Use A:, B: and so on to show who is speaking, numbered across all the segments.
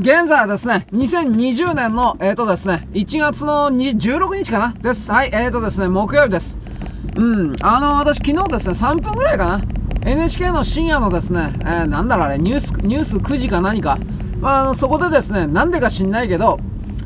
A: 現在はですね、2020年の、えっ、ー、とですね、1月の16日かな？です。はい、えっ、ー、とですね、木曜日です。うん、あの、私昨日ですね、3分ぐらいかな？NHK の深夜のですね、えー、なんだろうあれ、ニュース、ニュース9時か何か？まあ、あの、そこでですね、なんでか知んないけど、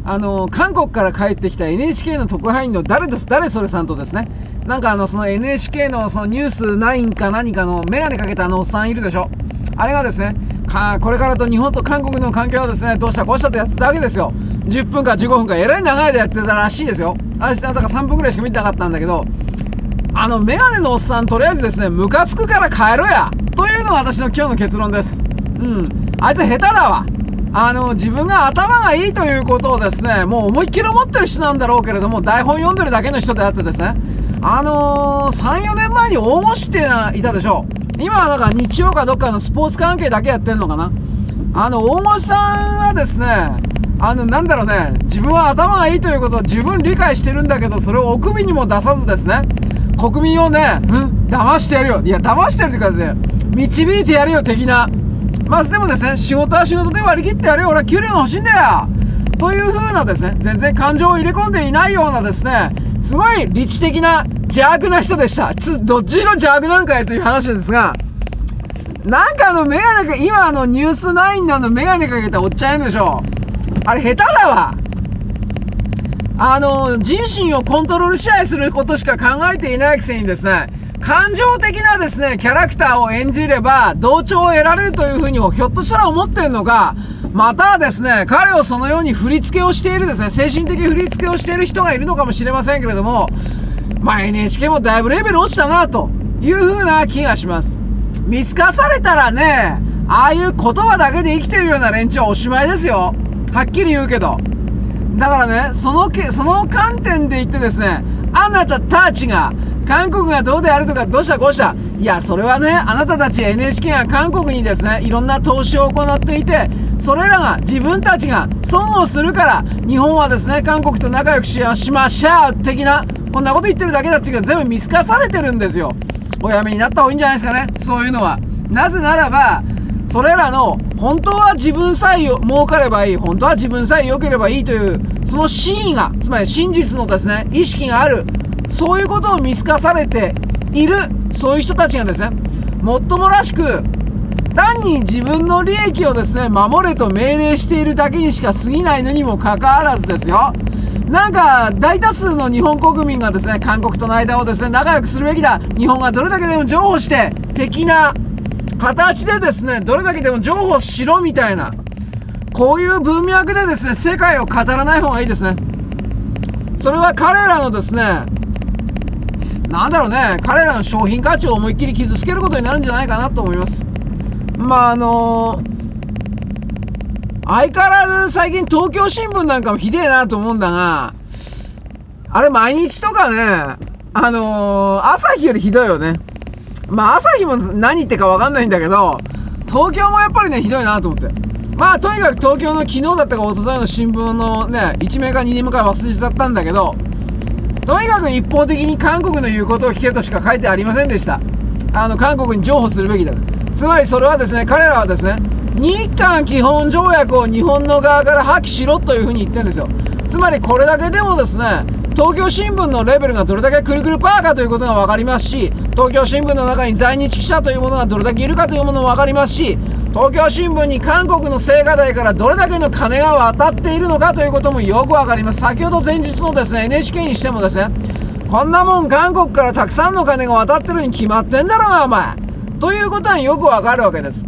A: あの、韓国から帰ってきた NHK の特派員の誰です、誰それさんとですね、なんかあの、その NHK のそのニュース9か何かのメガネかけたあのおっさんいるでしょ？あれがですね、か、これからと日本と韓国の関係はですね、どうしたこうしたとやってたわけですよ。10分か15分か、えらい長いでやってたらしいですよ。あ、だから3分くらいしか見てなかったんだけど、あの、メガネのおっさん、とりあえずですね、ムカつくから帰ろやというのが私の今日の結論です。うん。あいつ下手だわ。あの、自分が頭がいいということをですね、もう思いっきり思ってる人なんだろうけれども、台本読んでるだけの人であってですね、あのー、3、4年前に大越っていたでしょう。今はなんか日曜かどっかのスポーツ関係だけやってんのかな？あの、大越さんはですね、あの、なんだろうね、自分は頭がいいということを自分理解してるんだけど、それをお首にも出さずですね、国民をね、うん、騙してやるよ。いや、騙してやるっていうかね、導いてやるよ、的な。まずでもですね、仕事は仕事で割り切ってやるよ。俺は給料が欲しいんだよ。という風なですね、全然感情を入れ込んでいないようなですね、すごい理知的な邪悪な人でした。つ、どっちの邪悪なんかいという話ですが、なんかあのメガネか、今あのニュース9のあのメガネかけたおっちゃんいるでしょ。あれ下手だわ。あの、人心をコントロール支配することしか考えていないくせにですね、感情的なですね、キャラクターを演じれば、同調を得られるというふうに、ひょっとしたら思ってんのか、またですね、彼をそのように振り付けをしているですね、精神的振り付けをしている人がいるのかもしれませんけれども、まあ NHK もだいぶレベル落ちたな、というふうな気がします。見透かされたらね、ああいう言葉だけで生きてるような連中はおしまいですよ。はっきり言うけど。だからね、そのけ、その観点で言ってですね、あなたたちが、韓国がどうであるとか、どうしたこうした。いや、それはね、あなたたち NHK が韓国にですね、いろんな投資を行っていて、それらが自分たちが損をするから、日本はですね、韓国と仲良くししましょう的な、こんなこと言ってるだけだっていうか全部見透かされてるんですよ。おやめになった方がいいんじゃないですかね。そういうのは。なぜならば、それらの、本当は自分さえ儲かればいい、本当は自分さえ良ければいいという、その真意が、つまり真実のですね、意識がある、そういうことを見透かされている、そういう人たちがですね、もっともらしく、単に自分の利益をですね、守れと命令しているだけにしか過ぎないのにもかかわらずですよ。なんか、大多数の日本国民がですね、韓国との間をですね、仲良くするべきだ。日本がどれだけでも譲歩して、的な形でですね、どれだけでも譲歩しろみたいな、こういう文脈でですね、世界を語らない方がいいですね。それは彼らのですね、なんだろうね、彼らの商品価値を思いっきり傷つけることになるんじゃないかなと思います。まあ、あのー相変わらず最近東京新聞なんかもひでえなと思うんだが、あれ毎日とかね、あのー、朝日よりひどいよね。まあ朝日も何言ってかわかんないんだけど、東京もやっぱりね、ひどいなと思って。まあとにかく東京の昨日だったか一昨日の新聞のね、1名か2名か忘れちゃったんだけど、とにかく一方的に韓国の言うことを聞けとしか書いてありませんでした。あの、韓国に譲歩するべきだ。つまりそれはですね、彼らはですね、日韓基本条約を日本の側から破棄しろというふうに言ってるんですよ。つまりこれだけでもですね、東京新聞のレベルがどれだけくるくるパーかということが分かりますし、東京新聞の中に在日記者というものがどれだけいるかというものも分かりますし、東京新聞に韓国の青瓦台からどれだけの金が渡っているのかということもよく分かります。先ほど前日のですね、NHK にしてもですね、こんなもん韓国からたくさんの金が渡ってるに決まってんだろうが、お前。ということはよくわかるわけです。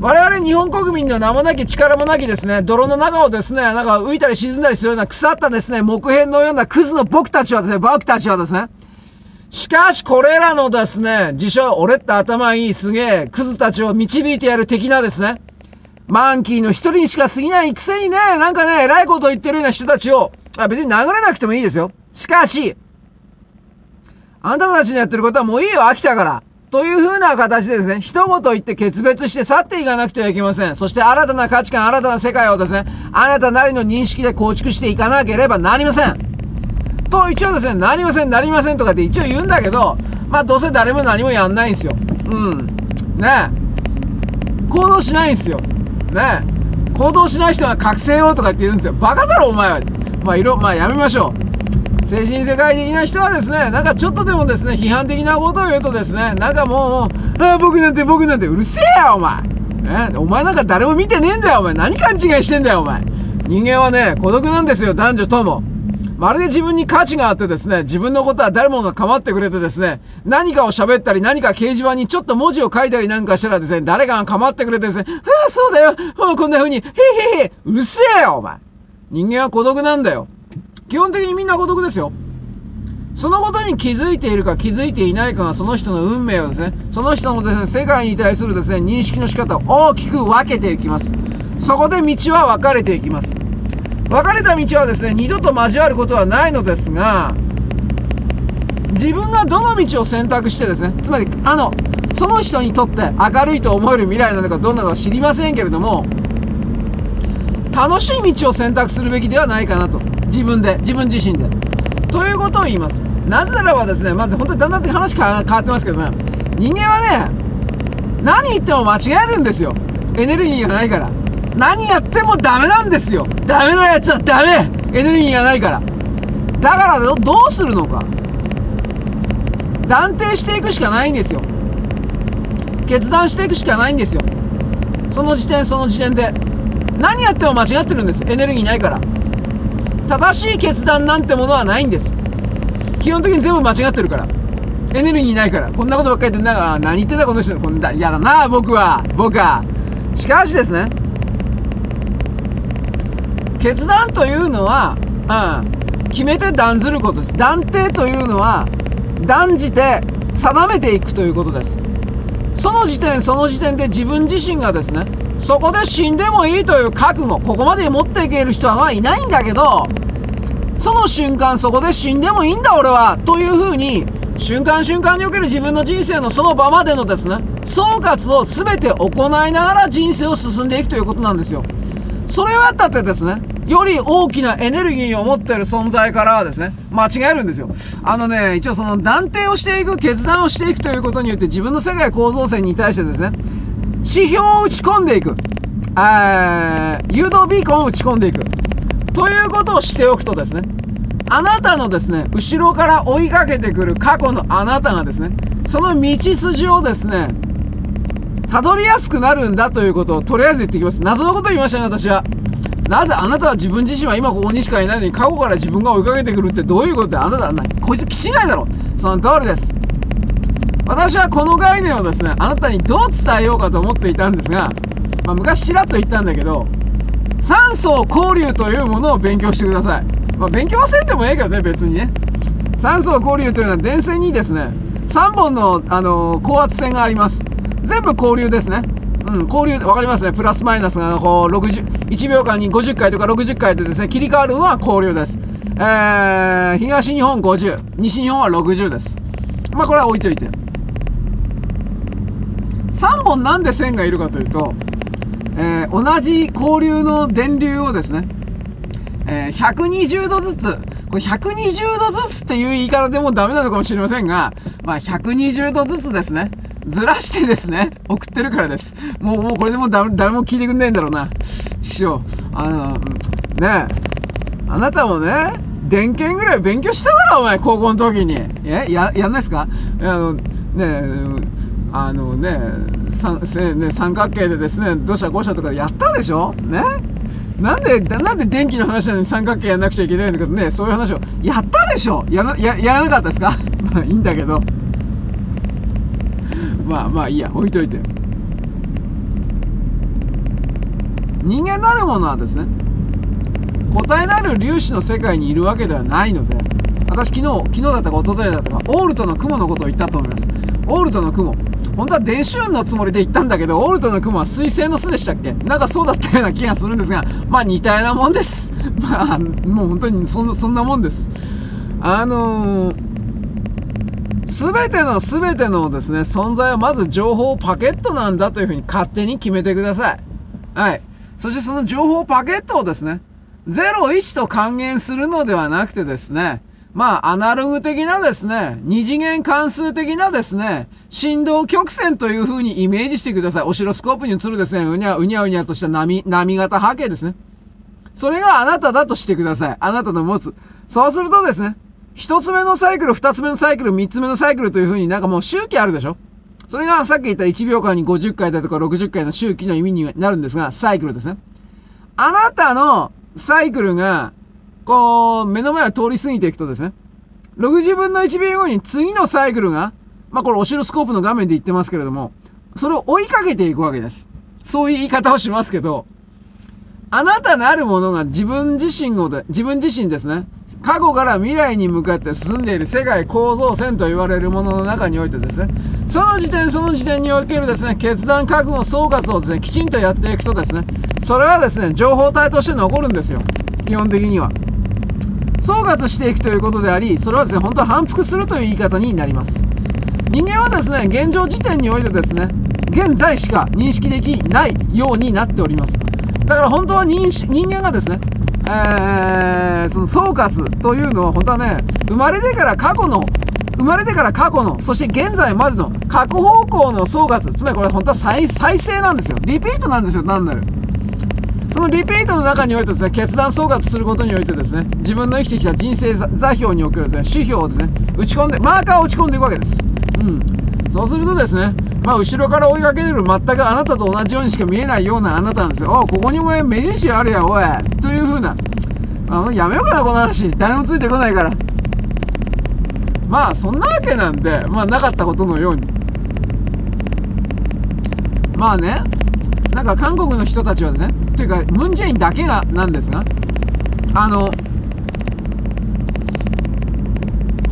A: 我々日本国民の名もなき力もなきですね、泥の中をですね、なんか浮いたり沈んだりするような腐ったですね、木片のようなクズの僕たちはですね、僕たちはですね、しかしこれらのですね、自称、俺って頭いいすげえ、クズたちを導いてやる的なですね、マンキーの一人にしか過ぎないくせにね、なんかね、偉いこと言ってるような人たちを、あ別に殴れなくてもいいですよ。しかし、あんたたちのやってることはもういいよ、飽きたから。という風な形でですね、一言言って決別して去っていかなくてはいけません。そして新たな価値観、新たな世界をですね、あなたなりの認識で構築していかなければなりません。と一応ですね、なりません、なりませんとかって一応言うんだけど、まあどうせ誰も何もやんないんですよ。うん。ね行動しないんですよ。ね行動しない人は覚醒よとかって言うんですよ。バカだろ、お前は。まあ、いろ、まあ、やめましょう。精神世界的な人はですね、なんかちょっとでもですね、批判的なことを言うとですね、なんかもう、あ、僕なんて僕なんてうるせえや、お前。ね、お前なんか誰も見てねえんだよ、お前。何勘違いしてんだよ、お前。人間はね、孤独なんですよ、男女とも。まるで自分に価値があってですね、自分のことは誰もが構ってくれてですね、何かを喋ったり何か掲示板にちょっと文字を書いたりなんかしたらですね、誰かが構ってくれてですね、ああ、そうだよ、こんな風に、へへへ、うるせえよ、お前。人間は孤独なんだよ。基本的にみんな孤独ですよ。そのことに気づいているか気づいていないかがその人の運命をですね、その人のですね、世界に対するですね、認識の仕方を大きく分けていきます。そこで道は分かれていきます。分かれた道はですね、二度と交わることはないのですが、自分がどの道を選択してですね、つまり、あの、その人にとって明るいと思える未来なのかどんなのか知りませんけれども、楽しい道を選択するべきではないかなと。自分で、自分自身で。ということを言います。なぜならばですね、まず本当にだんだん話変わってますけどね、人間はね、何言っても間違えるんですよ。エネルギーがないから。何やってもダメなんですよ。ダメなやつはダメエネルギーがないから。だからどうするのか。断定していくしかないんですよ。決断していくしかないんですよ。その時点その時点で。何やっても間違ってるんです。エネルギーないから。正しい決断なんてものはないんです。基本的に全部間違ってるから。エネルギーないから。こんなことばっかり言ってんだ何言ってんだこの人。こんな、嫌だな、僕は。僕は。しかしですね。決断というのは、うん、決めて断ずることです。断定というのは、断じて定めていくということです。その時点その時点で自分自身がですね、そこで死んでもいいという覚悟、ここまで持っていける人はいないんだけど、その瞬間そこで死んでもいいんだ俺は、というふうに、瞬間瞬間における自分の人生のその場までのですね、総括を全て行いながら人生を進んでいくということなんですよ。それはあったってですね、より大きなエネルギーを持っている存在からはですね、間違えるんですよ。あのね、一応その断定をしていく、決断をしていくということによって自分の世界構造線に対してですね、指標を打ち込んでいく。あ誘導ビーコンを打ち込んでいく。ということをしておくとですね、あなたのですね、後ろから追いかけてくる過去のあなたがですね、その道筋をですね、たどりやすくなるんだということをとりあえず言ってきます。謎のことを言いましたね、私は。なぜあなたは自分自身は今ここにしかいないのに過去から自分が追いかけてくるってどういうことであなたは、こいつ気違いだろその通りです。私はこの概念をですね、あなたにどう伝えようかと思っていたんですが、まあ、昔ちらっと言ったんだけど、酸素交流というものを勉強してください。まあ、勉強はせんでもええけどね、別にね。酸素交流というのは電線にですね、3本の、あのー、高圧線があります。全部交流ですね。うん、交流、わかりますね。プラスマイナスが、こう、60、1秒間に50回とか60回でですね、切り替わるのは交流です。えー、東日本50、西日本は60です。まあ、これは置いといて。3本なんで線がいるかというと、えー、同じ交流の電流をですね、えー、120度ずつ、これ120度ずつっていう言い方でもダメなのかもしれませんが、まあ、120度ずつですね、ずらしてですね、送ってるからです。もう、もうこれでも誰も聞いてくんないんだろうな。ちく。あの、ねえ、あなたもね、電検ぐらい勉強しただろ、お前、高校の時に。えや、やんないっすか？あの、ねえ、あのね、三、ね、三角形でですね、どうしたこうしたとかやったでしょ？ね？なんで、なんで電気の話なのに三角形やんなくちゃいけないんだけどね、そういう話をやったでしょ？やな、や、やらなかったですか？まあいいんだけど。まあまあいいや、置いといて。人間なるものはですね、答えなる粒子の世界にいるわけではないので、私昨日、昨日だったか一昨日だったか、オールトの雲のことを言ったと思います。オールトの雲。本当は電子運のつもりで言ったんだけど、オールトの雲は水星の巣でしたっけ？なんかそうだったような気がするんですが、まあ似たようなもんです。まあ、もう本当にそんそんなもんです。あのす、べてのすべてのですね、存在はまず情報パケットなんだというふうに勝手に決めてください。はい。そしてその情報パケットをですね、01と還元するのではなくてですね、まあ、アナログ的なですね、二次元関数的なですね、振動曲線という風にイメージしてください。オシロスコープに映るですね、うにゃうにゃうにゃとした波、波型波形ですね。それがあなただとしてください。あなたの持つ。そうするとですね、一つ目のサイクル、二つ目のサイクル、三つ目のサイクルという風になんかもう周期あるでしょ？それがさっき言った1秒間に50回だとか60回の周期の意味になるんですが、サイクルですね。あなたのサイクルがこう、目の前を通り過ぎていくとですね、60分の1秒後に次のサイクルが、まあこれオシロスコープの画面で言ってますけれども、それを追いかけていくわけです。そういう言い方をしますけど、あなたなるものが自分自身をで、自分自身ですね、過去から未来に向かって進んでいる世界構造線と言われるものの中においてですね、その時点その時点におけるですね、決断覚悟総括をですね、きちんとやっていくとですね、それはですね、情報体として残るんですよ。基本的には。総括していくということであり、それはですね、本当は反復するという言い方になります。人間はですね、現状時点においてですね、現在しか認識できないようになっております。だから本当は人人間がですね、えー、その総括というのは本当はね、生まれてから過去の、生まれてから過去の、そして現在までの過去方向の総括、つまりこれ本当は再再生なんですよ。リピートなんですよ、単なる。そのリピートの中においてですね、決断総括することにおいてですね、自分の生きてきた人生座標におけるですね、指標をですね、打ち込んで、マーカーを打ち込んでいくわけです。うん。そうするとですね、まあ、後ろから追いかけてる全くあなたと同じようにしか見えないようなあなたなんですよ。おここにお前目印あるやん、おい。という風な。あ、やめようかな、この話。誰もついてこないから。まあ、そんなわけなんで、まあ、なかったことのように。まあね、なんか韓国の人たちはですね、というか、ムンジェインだけがなんですが、あの、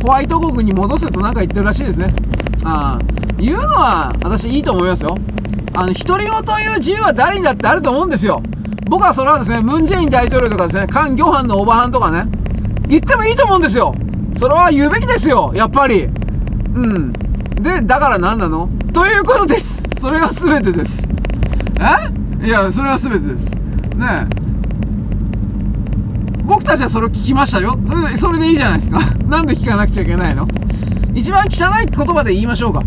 A: ホワイト国に戻せとなんか言ってるらしいですね。ああ、言うのは私いいと思いますよ。あの、独り言という自由は誰にだってあると思うんですよ。僕はそれはですね、ムンジェイン大統領とかですね、カン・ギョハンのおばはんとかね、言ってもいいと思うんですよ。それは言うべきですよ、やっぱり。うん。で、だから何なの？ということです。それが全てです。え？いや、それは全てです。ねえ僕たちはそれを聞きましたよ。それで、それでいいじゃないですか。なんで聞かなくちゃいけないの？一番汚い言葉で言いましょうか。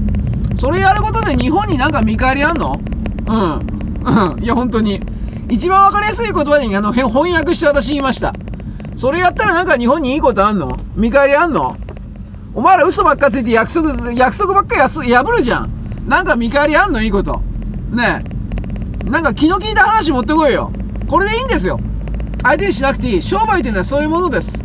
A: それやることで日本になんか見返りあんの？うん。うん。いや、本当に。一番わかりやすい言葉にあの、翻訳して私言いました。それやったらなんか日本にいいことあんの？見返りあんの？お前ら嘘ばっかついて約束、約束ばっかやす破るじゃん。なんか見返りあんの？いいこと。ねえ。なんか気の利いた話持ってこいよ。これでいいんですよ。相手にしなくていい。商売っていうのはそういうものです。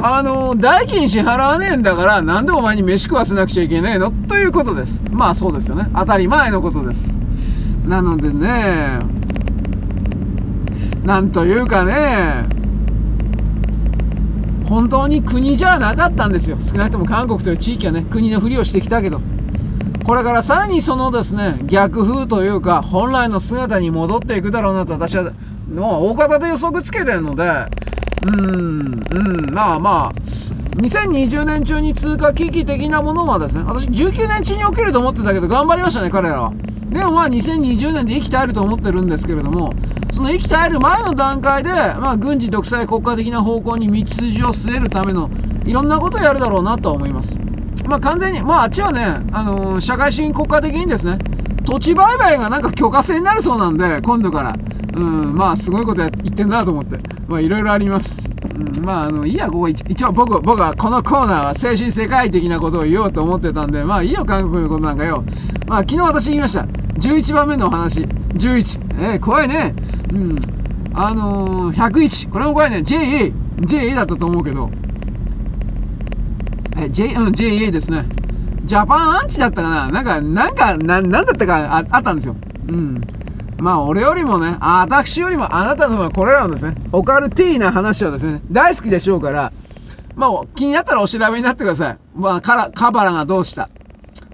A: あの、代金支払わねえんだから、なんでお前に飯食わせなくちゃいけねえの？ということです。まあそうですよね。当たり前のことです。なのでね、なんというかね、本当に国じゃなかったんですよ。少なくとも韓国という地域はね、国のふりをしてきたけど。これからさらにそのですね、逆風というか、本来の姿に戻っていくだろうなと私は、もう大方で予測つけてるので、うーん、うん、まあまあ、2020年中に通過危機的なものはですね、私19年中に起きると思ってたけど頑張りましたね、彼らは。でもまあ2020年で生きてあると思ってるんですけれども、その生きてある前の段階で、まあ軍事独裁国家的な方向に道筋を据えるためのいろんなことをやるだろうなとは思います。まあ完全に、まああっちはね、あのー、社会主義国家的にですね、土地売買がなんか許可制になるそうなんで、今度から。うん、まあすごいこと言ってんなと思って。まあいろいろあります。うん、まああの、いいや、ここ一応僕、僕はこのコーナーは精神世界的なことを言おうと思ってたんで、まあいいよ、韓国のことなんかよ。まあ昨日私言いました。11番目のお話。11。えー、怖いね。うん。あのー、101。これも怖いね。JA。JA だったと思うけど。え、J、うん、JA ですね。ジャパンアンチだったかな？なんか、なんか、な、なんだったかああったんですよ。うん。まあ、俺よりもね、あ、私よりもあなたの方がこれらのですね、オカルティーな話はですね、大好きでしょうから、まあ、気になったらお調べになってください。まあ、カラ、カバラがどうした？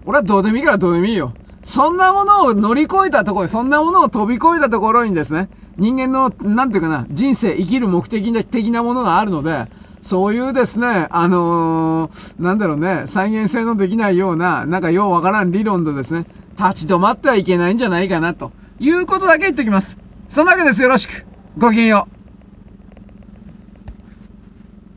A: 俺はどうでもいいからどうでもいいよ。そんなものを乗り越えたところそんなものを飛び越えたところにですね、人間の、なんていうかな、人生、生きる目的的なものがあるので、そういうですね、あのー、なんだろうね、再現性のできないような、なんかようわからん理論でですね、立ち止まってはいけないんじゃないかな、ということだけ言っておきます。そんなわけです。よろしく。ごきげんよう。